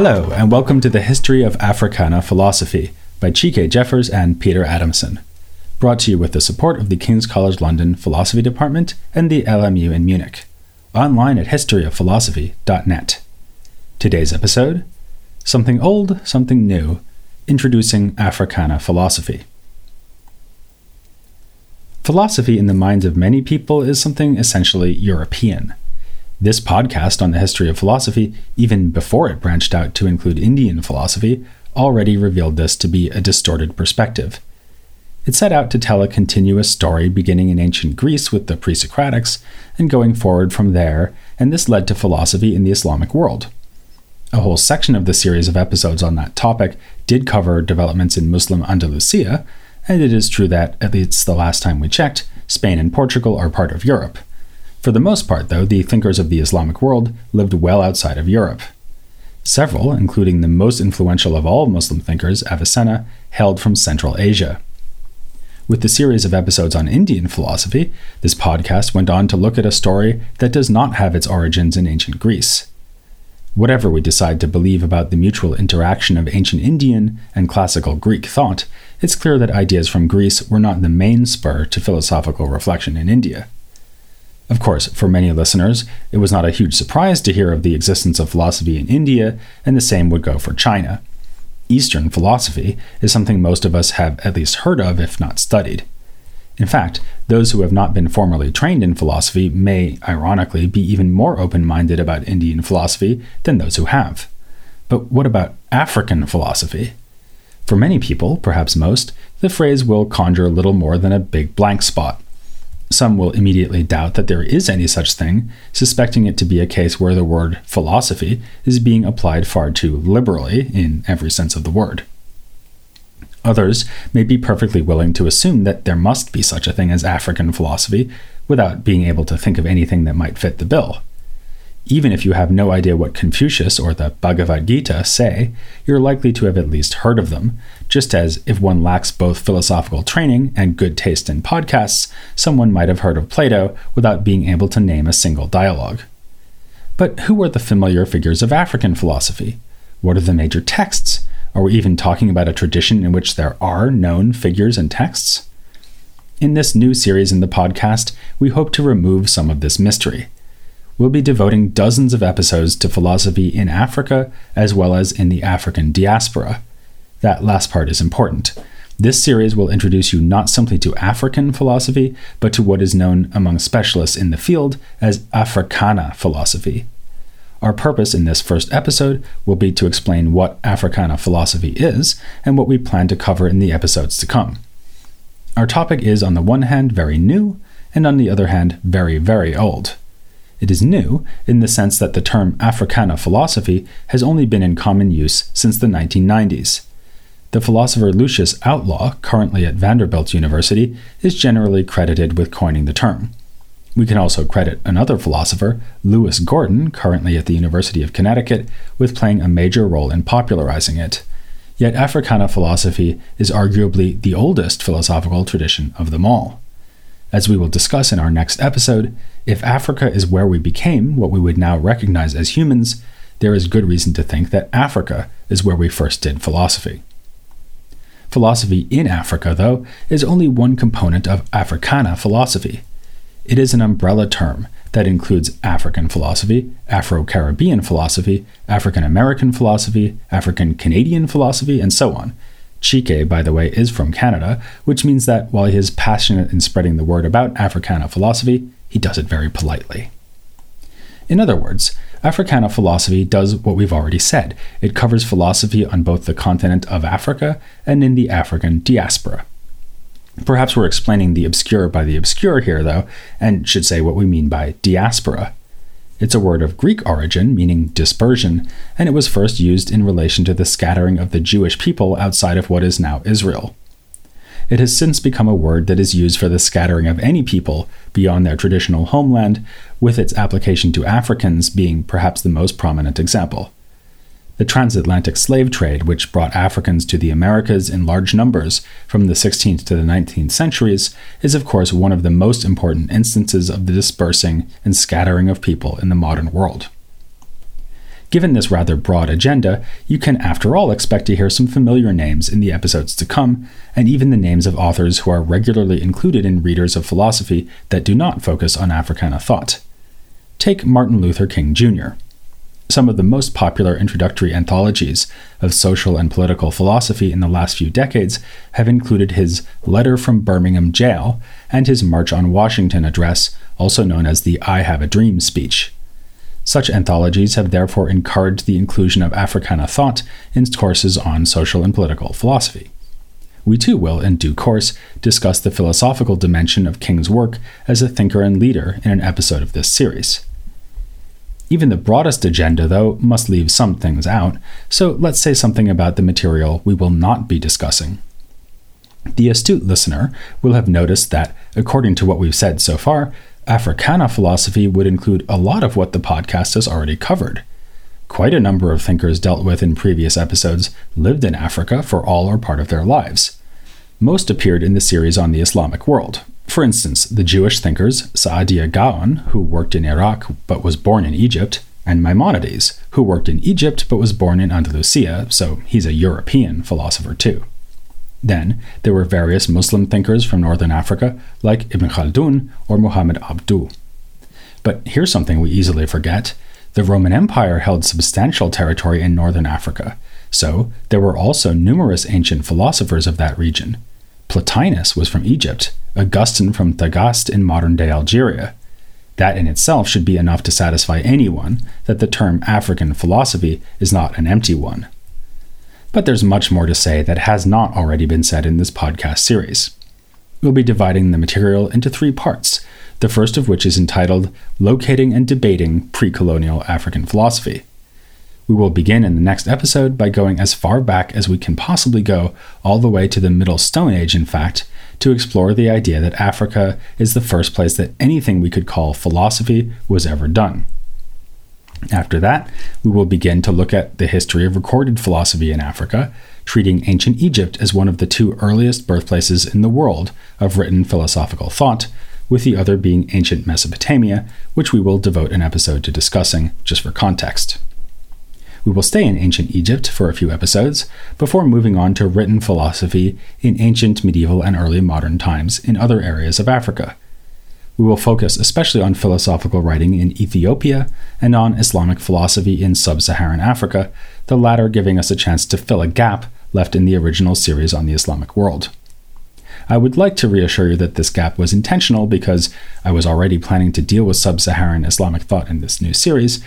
Hello, and welcome to the History of Africana Philosophy by Chike Jeffers and Peter Adamson. Brought to you with the support of the King's College London Philosophy Department and the LMU in Munich. Online at historyofphilosophy.net. Today's episode Something Old, Something New Introducing Africana Philosophy. Philosophy in the minds of many people is something essentially European. This podcast on the history of philosophy, even before it branched out to include Indian philosophy, already revealed this to be a distorted perspective. It set out to tell a continuous story beginning in ancient Greece with the pre Socratics and going forward from there, and this led to philosophy in the Islamic world. A whole section of the series of episodes on that topic did cover developments in Muslim Andalusia, and it is true that, at least the last time we checked, Spain and Portugal are part of Europe. For the most part, though, the thinkers of the Islamic world lived well outside of Europe. Several, including the most influential of all Muslim thinkers, Avicenna, hailed from Central Asia. With the series of episodes on Indian philosophy, this podcast went on to look at a story that does not have its origins in ancient Greece. Whatever we decide to believe about the mutual interaction of ancient Indian and classical Greek thought, it's clear that ideas from Greece were not the main spur to philosophical reflection in India. Of course, for many listeners, it was not a huge surprise to hear of the existence of philosophy in India, and the same would go for China. Eastern philosophy is something most of us have at least heard of, if not studied. In fact, those who have not been formally trained in philosophy may, ironically, be even more open minded about Indian philosophy than those who have. But what about African philosophy? For many people, perhaps most, the phrase will conjure little more than a big blank spot. Some will immediately doubt that there is any such thing, suspecting it to be a case where the word philosophy is being applied far too liberally in every sense of the word. Others may be perfectly willing to assume that there must be such a thing as African philosophy without being able to think of anything that might fit the bill. Even if you have no idea what Confucius or the Bhagavad Gita say, you're likely to have at least heard of them, just as if one lacks both philosophical training and good taste in podcasts, someone might have heard of Plato without being able to name a single dialogue. But who are the familiar figures of African philosophy? What are the major texts? Are we even talking about a tradition in which there are known figures and texts? In this new series in the podcast, we hope to remove some of this mystery we'll be devoting dozens of episodes to philosophy in Africa as well as in the African diaspora. That last part is important. This series will introduce you not simply to African philosophy, but to what is known among specialists in the field as Africana philosophy. Our purpose in this first episode will be to explain what Africana philosophy is and what we plan to cover in the episodes to come. Our topic is, on the one hand, very new, and on the other hand, very, very old. It is new in the sense that the term Africana philosophy has only been in common use since the 1990s. The philosopher Lucius Outlaw, currently at Vanderbilt University, is generally credited with coining the term. We can also credit another philosopher, Lewis Gordon, currently at the University of Connecticut, with playing a major role in popularizing it. Yet Africana philosophy is arguably the oldest philosophical tradition of them all. As we will discuss in our next episode, if Africa is where we became what we would now recognize as humans, there is good reason to think that Africa is where we first did philosophy. Philosophy in Africa, though, is only one component of Africana philosophy. It is an umbrella term that includes African philosophy, Afro Caribbean philosophy, African American philosophy, African Canadian philosophy, and so on, Chike, by the way, is from Canada, which means that while he is passionate in spreading the word about Africana philosophy, he does it very politely. In other words, Africana philosophy does what we've already said it covers philosophy on both the continent of Africa and in the African diaspora. Perhaps we're explaining the obscure by the obscure here, though, and should say what we mean by diaspora. It's a word of Greek origin, meaning dispersion, and it was first used in relation to the scattering of the Jewish people outside of what is now Israel. It has since become a word that is used for the scattering of any people beyond their traditional homeland, with its application to Africans being perhaps the most prominent example. The transatlantic slave trade, which brought Africans to the Americas in large numbers from the 16th to the 19th centuries, is of course one of the most important instances of the dispersing and scattering of people in the modern world. Given this rather broad agenda, you can, after all, expect to hear some familiar names in the episodes to come, and even the names of authors who are regularly included in readers of philosophy that do not focus on Africana thought. Take Martin Luther King Jr. Some of the most popular introductory anthologies of social and political philosophy in the last few decades have included his Letter from Birmingham Jail and his March on Washington address, also known as the I Have a Dream speech. Such anthologies have therefore encouraged the inclusion of Africana thought in courses on social and political philosophy. We too will, in due course, discuss the philosophical dimension of King's work as a thinker and leader in an episode of this series. Even the broadest agenda, though, must leave some things out, so let's say something about the material we will not be discussing. The astute listener will have noticed that, according to what we've said so far, Africana philosophy would include a lot of what the podcast has already covered. Quite a number of thinkers dealt with in previous episodes lived in Africa for all or part of their lives. Most appeared in the series on the Islamic world. For instance, the Jewish thinkers Saadia Gaon, who worked in Iraq but was born in Egypt, and Maimonides, who worked in Egypt but was born in Andalusia, so he's a European philosopher too. Then there were various Muslim thinkers from northern Africa, like Ibn Khaldun or Muhammad Abduh. But here's something we easily forget the Roman Empire held substantial territory in northern Africa, so there were also numerous ancient philosophers of that region. Plotinus was from Egypt, Augustine from Tagaste in modern day Algeria. That in itself should be enough to satisfy anyone that the term African philosophy is not an empty one. But there's much more to say that has not already been said in this podcast series. We'll be dividing the material into three parts, the first of which is entitled Locating and Debating Pre Colonial African Philosophy. We will begin in the next episode by going as far back as we can possibly go, all the way to the Middle Stone Age, in fact, to explore the idea that Africa is the first place that anything we could call philosophy was ever done. After that, we will begin to look at the history of recorded philosophy in Africa, treating ancient Egypt as one of the two earliest birthplaces in the world of written philosophical thought, with the other being ancient Mesopotamia, which we will devote an episode to discussing just for context. We will stay in ancient Egypt for a few episodes before moving on to written philosophy in ancient, medieval, and early modern times in other areas of Africa we will focus especially on philosophical writing in Ethiopia and on Islamic philosophy in sub Saharan Africa, the latter giving us a chance to fill a gap left in the original series on the Islamic world. I would like to reassure you that this gap was intentional because I was already planning to deal with sub Saharan Islamic thought in this new series.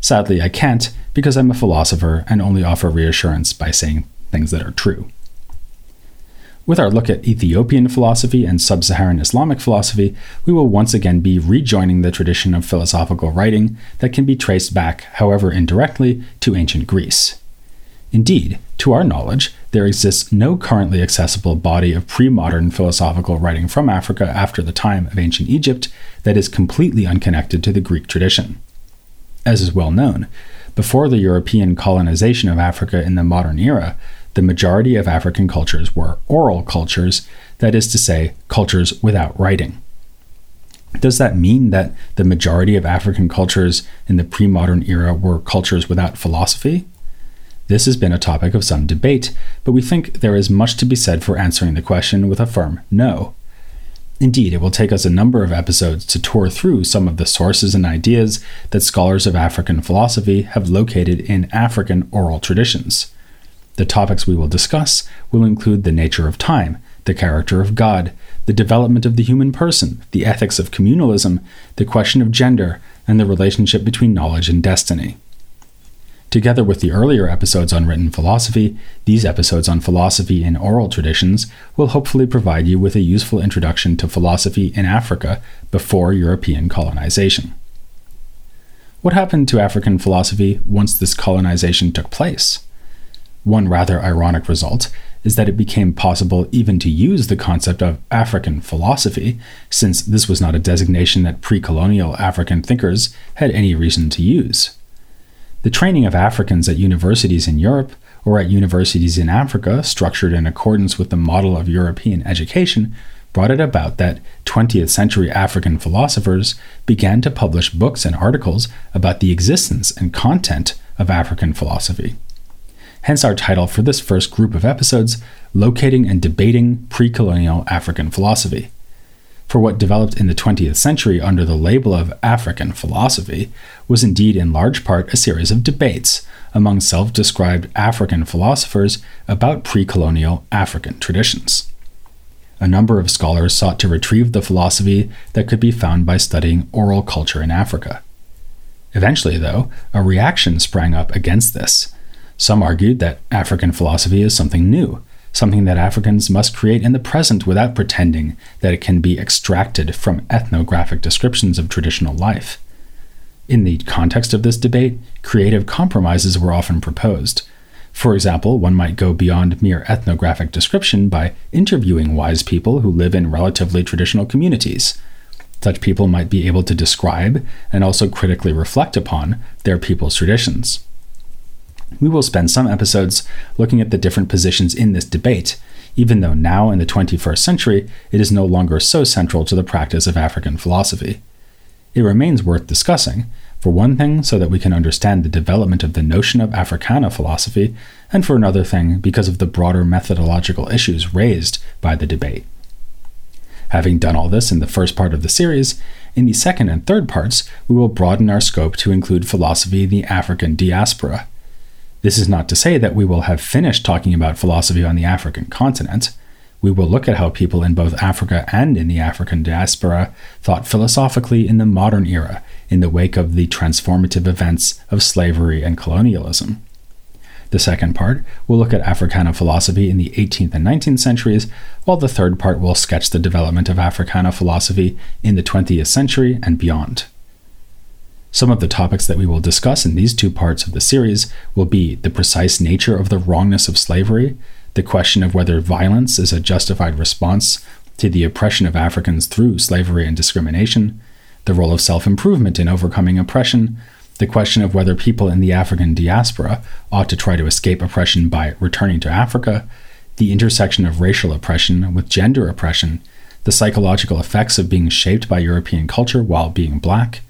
Sadly, I can't because I'm a philosopher and only offer reassurance by saying things that are true. With our look at Ethiopian philosophy and sub Saharan Islamic philosophy, we will once again be rejoining the tradition of philosophical writing that can be traced back, however indirectly, to ancient Greece. Indeed, to our knowledge, there exists no currently accessible body of pre modern philosophical writing from Africa after the time of ancient Egypt that is completely unconnected to the Greek tradition. As is well known, before the European colonization of Africa in the modern era, the majority of African cultures were oral cultures, that is to say, cultures without writing. Does that mean that the majority of African cultures in the pre modern era were cultures without philosophy? This has been a topic of some debate, but we think there is much to be said for answering the question with a firm no. Indeed, it will take us a number of episodes to tour through some of the sources and ideas that scholars of African philosophy have located in African oral traditions. The topics we will discuss will include the nature of time, the character of God, the development of the human person, the ethics of communalism, the question of gender, and the relationship between knowledge and destiny. Together with the earlier episodes on written philosophy, these episodes on philosophy in oral traditions will hopefully provide you with a useful introduction to philosophy in Africa before European colonization. What happened to African philosophy once this colonization took place? One rather ironic result is that it became possible even to use the concept of African philosophy, since this was not a designation that pre colonial African thinkers had any reason to use. The training of Africans at universities in Europe or at universities in Africa, structured in accordance with the model of European education, brought it about that 20th century African philosophers began to publish books and articles about the existence and content of African philosophy. Hence our title for this first group of episodes Locating and Debating Pre Colonial African Philosophy. For what developed in the 20th century under the label of African philosophy was indeed in large part a series of debates among self described African philosophers about pre colonial African traditions. A number of scholars sought to retrieve the philosophy that could be found by studying oral culture in Africa. Eventually, though, a reaction sprang up against this. Some argued that African philosophy is something new, something that Africans must create in the present without pretending that it can be extracted from ethnographic descriptions of traditional life. In the context of this debate, creative compromises were often proposed. For example, one might go beyond mere ethnographic description by interviewing wise people who live in relatively traditional communities. Such people might be able to describe and also critically reflect upon their people's traditions. We will spend some episodes looking at the different positions in this debate, even though now in the 21st century it is no longer so central to the practice of African philosophy. It remains worth discussing, for one thing, so that we can understand the development of the notion of Africana philosophy, and for another thing, because of the broader methodological issues raised by the debate. Having done all this in the first part of the series, in the second and third parts, we will broaden our scope to include philosophy in the African diaspora. This is not to say that we will have finished talking about philosophy on the African continent we will look at how people in both Africa and in the African diaspora thought philosophically in the modern era in the wake of the transformative events of slavery and colonialism. The second part will look at Africana philosophy in the 18th and 19th centuries, while the third part will sketch the development of Africana philosophy in the 20th century and beyond. Some of the topics that we will discuss in these two parts of the series will be the precise nature of the wrongness of slavery, the question of whether violence is a justified response to the oppression of Africans through slavery and discrimination, the role of self improvement in overcoming oppression, the question of whether people in the African diaspora ought to try to escape oppression by returning to Africa, the intersection of racial oppression with gender oppression, the psychological effects of being shaped by European culture while being black,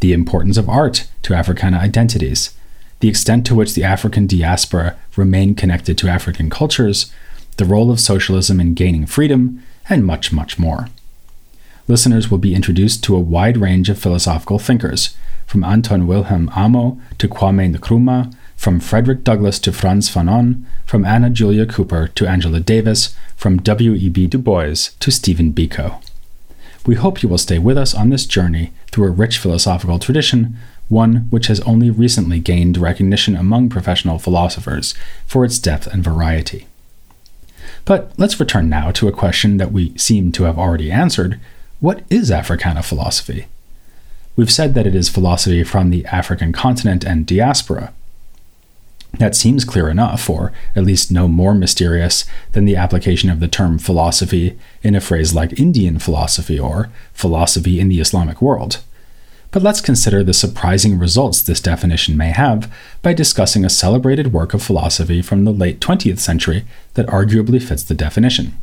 the importance of art to Africana identities, the extent to which the African diaspora remain connected to African cultures, the role of socialism in gaining freedom, and much, much more. Listeners will be introduced to a wide range of philosophical thinkers, from Anton Wilhelm Amo to Kwame Nkrumah, from Frederick Douglass to Frantz Fanon, from Anna Julia Cooper to Angela Davis, from W.E.B. Du Bois to Stephen Biko. We hope you will stay with us on this journey through a rich philosophical tradition one which has only recently gained recognition among professional philosophers for its depth and variety. But let's return now to a question that we seem to have already answered what is Africana philosophy? We've said that it is philosophy from the African continent and diaspora. That seems clear enough, or at least no more mysterious than the application of the term philosophy in a phrase like Indian philosophy or philosophy in the Islamic world. But let's consider the surprising results this definition may have by discussing a celebrated work of philosophy from the late 20th century that arguably fits the definition.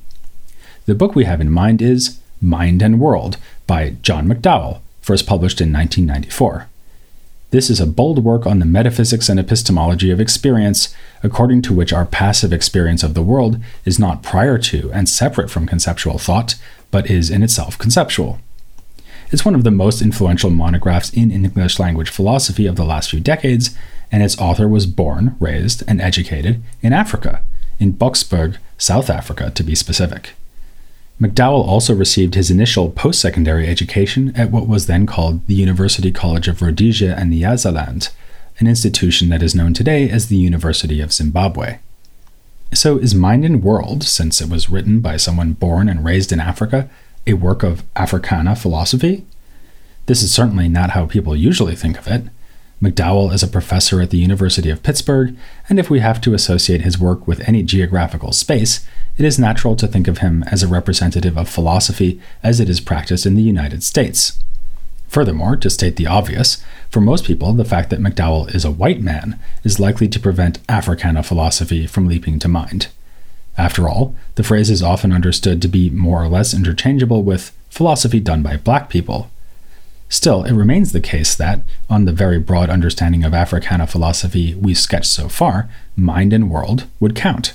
The book we have in mind is Mind and World by John McDowell, first published in 1994. This is a bold work on the metaphysics and epistemology of experience, according to which our passive experience of the world is not prior to and separate from conceptual thought, but is in itself conceptual. It's one of the most influential monographs in English language philosophy of the last few decades, and its author was born, raised, and educated in Africa, in Boksburg, South Africa to be specific. McDowell also received his initial post secondary education at what was then called the University College of Rhodesia and Nyasaland, an institution that is known today as the University of Zimbabwe. So, is Mind and World, since it was written by someone born and raised in Africa, a work of Africana philosophy? This is certainly not how people usually think of it. McDowell is a professor at the University of Pittsburgh, and if we have to associate his work with any geographical space, it is natural to think of him as a representative of philosophy as it is practiced in the United States. Furthermore, to state the obvious, for most people, the fact that McDowell is a white man is likely to prevent Africana philosophy from leaping to mind. After all, the phrase is often understood to be more or less interchangeable with philosophy done by black people. Still, it remains the case that, on the very broad understanding of Africana philosophy we sketched so far, mind and world would count.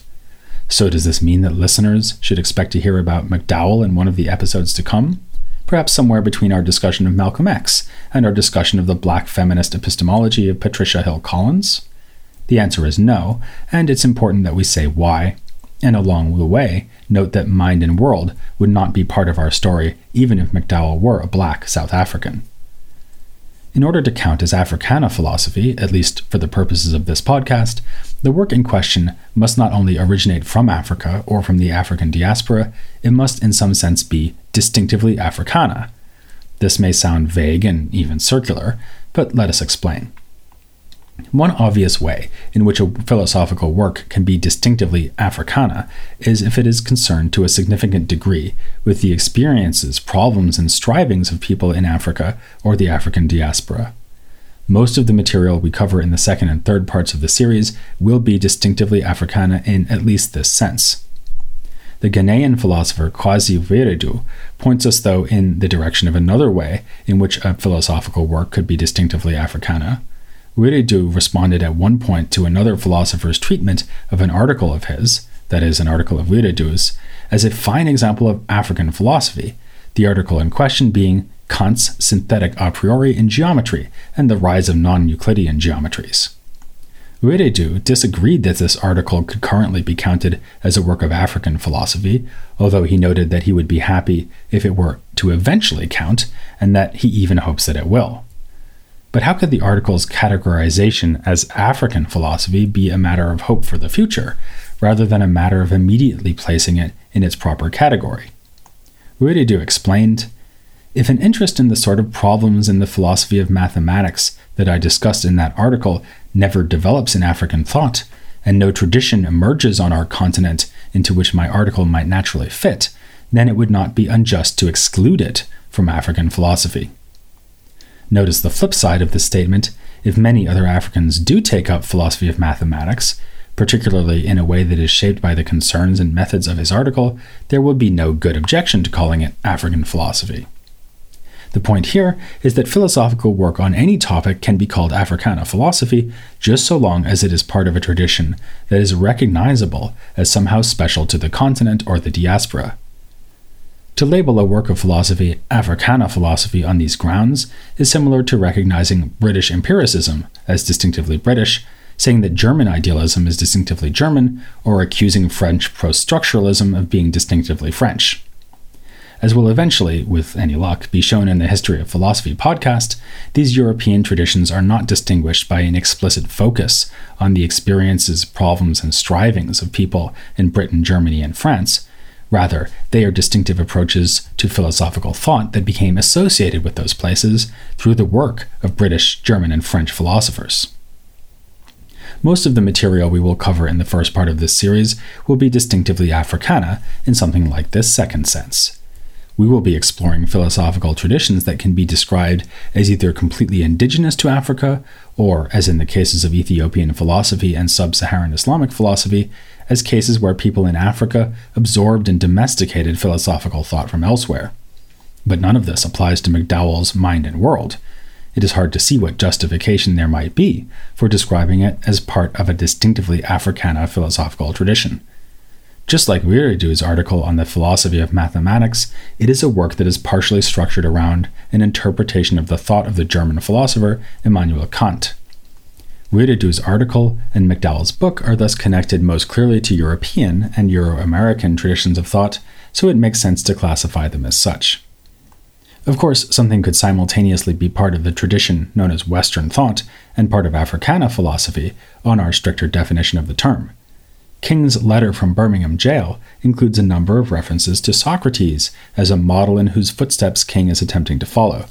So, does this mean that listeners should expect to hear about McDowell in one of the episodes to come? Perhaps somewhere between our discussion of Malcolm X and our discussion of the black feminist epistemology of Patricia Hill Collins? The answer is no, and it's important that we say why. And along the way, note that mind and world would not be part of our story even if McDowell were a black South African. In order to count as Africana philosophy, at least for the purposes of this podcast, the work in question must not only originate from Africa or from the African diaspora, it must in some sense be distinctively Africana. This may sound vague and even circular, but let us explain. One obvious way in which a philosophical work can be distinctively Africana is if it is concerned to a significant degree with the experiences, problems, and strivings of people in Africa or the African diaspora. Most of the material we cover in the second and third parts of the series will be distinctively Africana in at least this sense. The Ghanaian philosopher Kwasi Wiredu points us, though, in the direction of another way in which a philosophical work could be distinctively Africana. Wiredu responded at one point to another philosopher's treatment of an article of his, that is, an article of Wiredu's, as a fine example of African philosophy, the article in question being Kant's synthetic a priori in geometry and the rise of non Euclidean geometries. Wiredu disagreed that this article could currently be counted as a work of African philosophy, although he noted that he would be happy if it were to eventually count, and that he even hopes that it will. But how could the article's categorization as African philosophy be a matter of hope for the future, rather than a matter of immediately placing it in its proper category? Wiredu explained If an interest in the sort of problems in the philosophy of mathematics that I discussed in that article never develops in African thought, and no tradition emerges on our continent into which my article might naturally fit, then it would not be unjust to exclude it from African philosophy. Notice the flip side of this statement if many other Africans do take up philosophy of mathematics, particularly in a way that is shaped by the concerns and methods of his article, there would be no good objection to calling it African philosophy. The point here is that philosophical work on any topic can be called Africana philosophy just so long as it is part of a tradition that is recognizable as somehow special to the continent or the diaspora. To label a work of philosophy Africana philosophy on these grounds is similar to recognizing British empiricism as distinctively British, saying that German idealism is distinctively German, or accusing French post structuralism of being distinctively French. As will eventually, with any luck, be shown in the History of Philosophy podcast, these European traditions are not distinguished by an explicit focus on the experiences, problems, and strivings of people in Britain, Germany, and France Rather, they are distinctive approaches to philosophical thought that became associated with those places through the work of British, German, and French philosophers. Most of the material we will cover in the first part of this series will be distinctively Africana in something like this second sense. We will be exploring philosophical traditions that can be described as either completely indigenous to Africa, or, as in the cases of Ethiopian philosophy and sub Saharan Islamic philosophy, as cases where people in Africa absorbed and domesticated philosophical thought from elsewhere. But none of this applies to McDowell's Mind and World. It is hard to see what justification there might be for describing it as part of a distinctively Africana philosophical tradition. Just like Wiredu's article on the philosophy of mathematics, it is a work that is partially structured around an interpretation of the thought of the German philosopher Immanuel Kant. Wiredu's article and McDowell's book are thus connected most clearly to European and Euro American traditions of thought, so it makes sense to classify them as such. Of course, something could simultaneously be part of the tradition known as Western thought and part of Africana philosophy on our stricter definition of the term. King's letter from Birmingham jail includes a number of references to Socrates as a model in whose footsteps King is attempting to follow.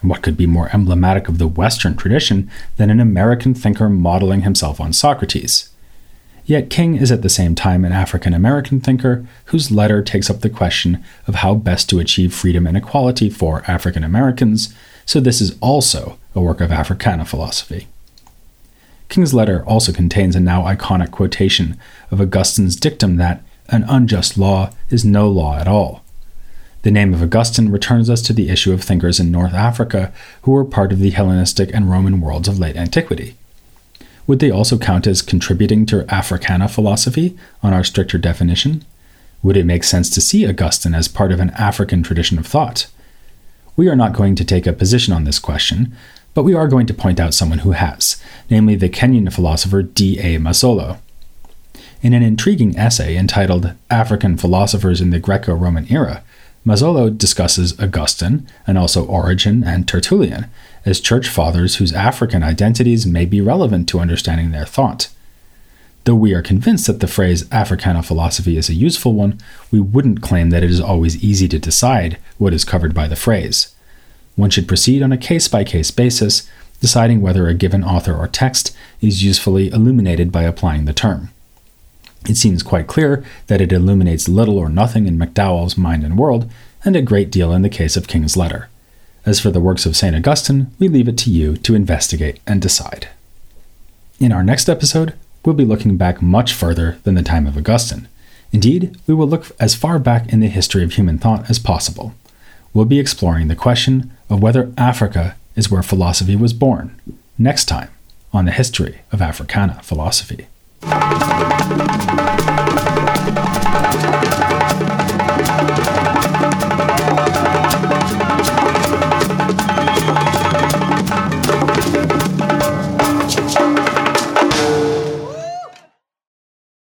And what could be more emblematic of the Western tradition than an American thinker modeling himself on Socrates? Yet King is at the same time an African American thinker whose letter takes up the question of how best to achieve freedom and equality for African Americans, so this is also a work of Africana philosophy. King's letter also contains a now iconic quotation of Augustine's dictum that an unjust law is no law at all. The name of Augustine returns us to the issue of thinkers in North Africa who were part of the Hellenistic and Roman worlds of late antiquity. Would they also count as contributing to Africana philosophy on our stricter definition? Would it make sense to see Augustine as part of an African tradition of thought? We are not going to take a position on this question, but we are going to point out someone who has, namely the Kenyan philosopher D.A. Masolo. In an intriguing essay entitled African Philosophers in the Greco Roman Era, Masolo discusses Augustine and also Origen and Tertullian as church fathers whose African identities may be relevant to understanding their thought. Though we are convinced that the phrase Africana philosophy is a useful one, we wouldn't claim that it is always easy to decide what is covered by the phrase. One should proceed on a case by case basis, deciding whether a given author or text is usefully illuminated by applying the term. It seems quite clear that it illuminates little or nothing in McDowell's Mind and World, and a great deal in the case of King's Letter. As for the works of St. Augustine, we leave it to you to investigate and decide. In our next episode, we'll be looking back much further than the time of Augustine. Indeed, we will look as far back in the history of human thought as possible. We'll be exploring the question of whether Africa is where philosophy was born, next time on the history of Africana philosophy. Thank you.